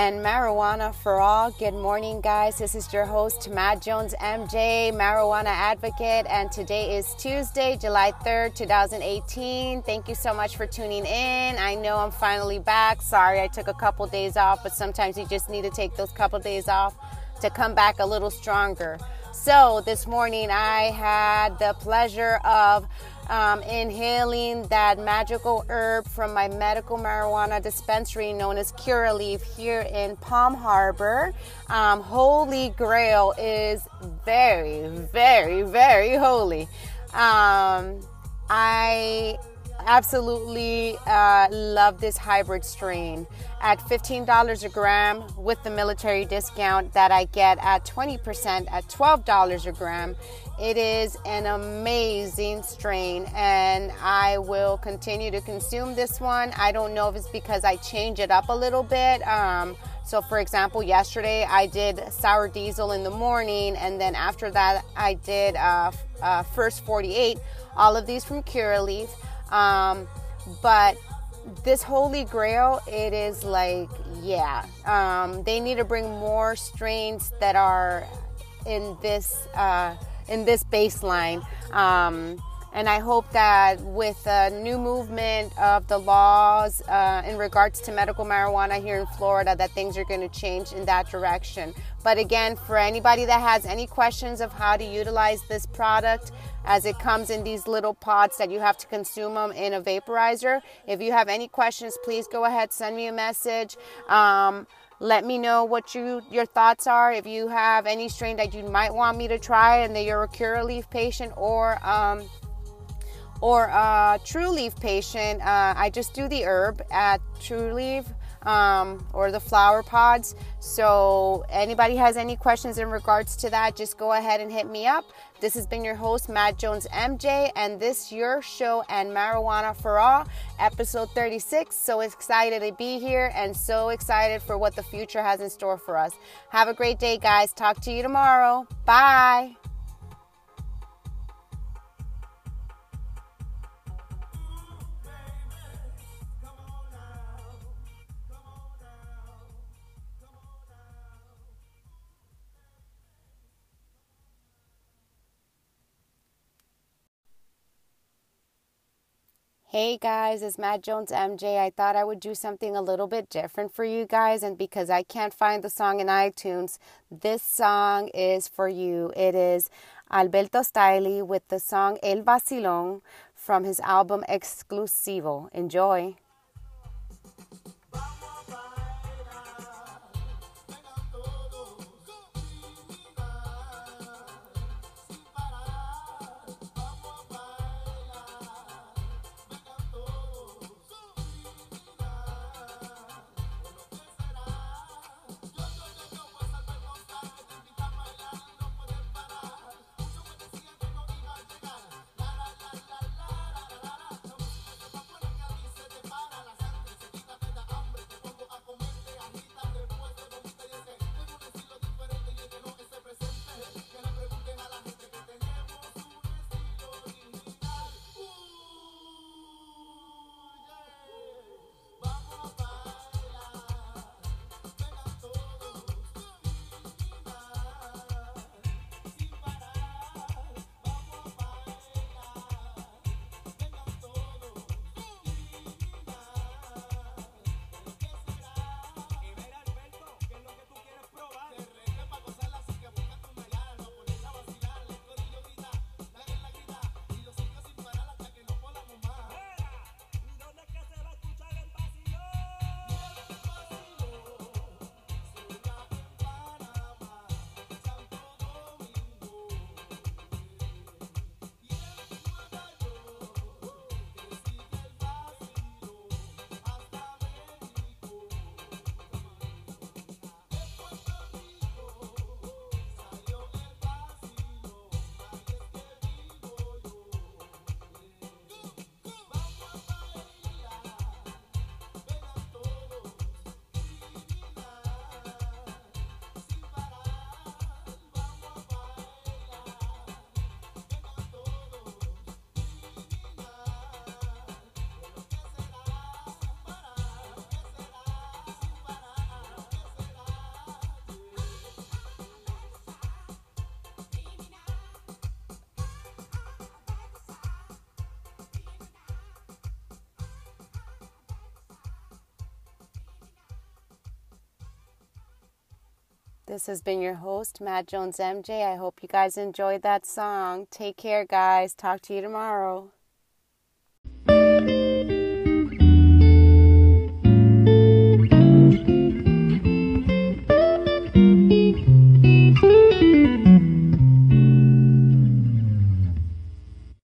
and marijuana for all. Good morning, guys. This is your host, Matt Jones, MJ, marijuana advocate, and today is Tuesday, July 3rd, 2018. Thank you so much for tuning in. I know I'm finally back. Sorry I took a couple days off, but sometimes you just need to take those couple days off to come back a little stronger. So, this morning I had the pleasure of um, inhaling that magical herb from my medical marijuana dispensary known as Curaleaf here in Palm Harbor. Um, holy Grail is very, very, very holy. Um, I absolutely uh, love this hybrid strain at $15 a gram with the military discount that I get at 20% at $12 a gram. It is an amazing strain, and I will continue to consume this one. I don't know if it's because I change it up a little bit. Um, so, for example, yesterday I did sour diesel in the morning, and then after that I did uh, uh, First 48. All of these from Curaleaf. Um, but this holy grail, it is like, yeah, um, they need to bring more strains that are in this. Uh, in this baseline. Um, and I hope that with the new movement of the laws uh, in regards to medical marijuana here in Florida, that things are going to change in that direction. But again, for anybody that has any questions of how to utilize this product, as it comes in these little pods that you have to consume them in a vaporizer, if you have any questions, please go ahead, send me a message. Um, let me know what you your thoughts are. If you have any strain that you might want me to try, and that you're a Curaleaf patient or um, or a Trulieve patient, uh, I just do the herb at Trulieve um, or the flower pods. So, anybody has any questions in regards to that, just go ahead and hit me up. This has been your host, Matt Jones MJ, and this your show and Marijuana for All, episode 36. So excited to be here and so excited for what the future has in store for us. Have a great day, guys. Talk to you tomorrow. Bye. Hey guys, it's Matt Jones MJ. I thought I would do something a little bit different for you guys, and because I can't find the song in iTunes, this song is for you. It is Alberto Stylee with the song El Vacilón from his album Exclusivo. Enjoy. This has been your host, Matt Jones MJ. I hope you guys enjoyed that song. Take care, guys. Talk to you tomorrow.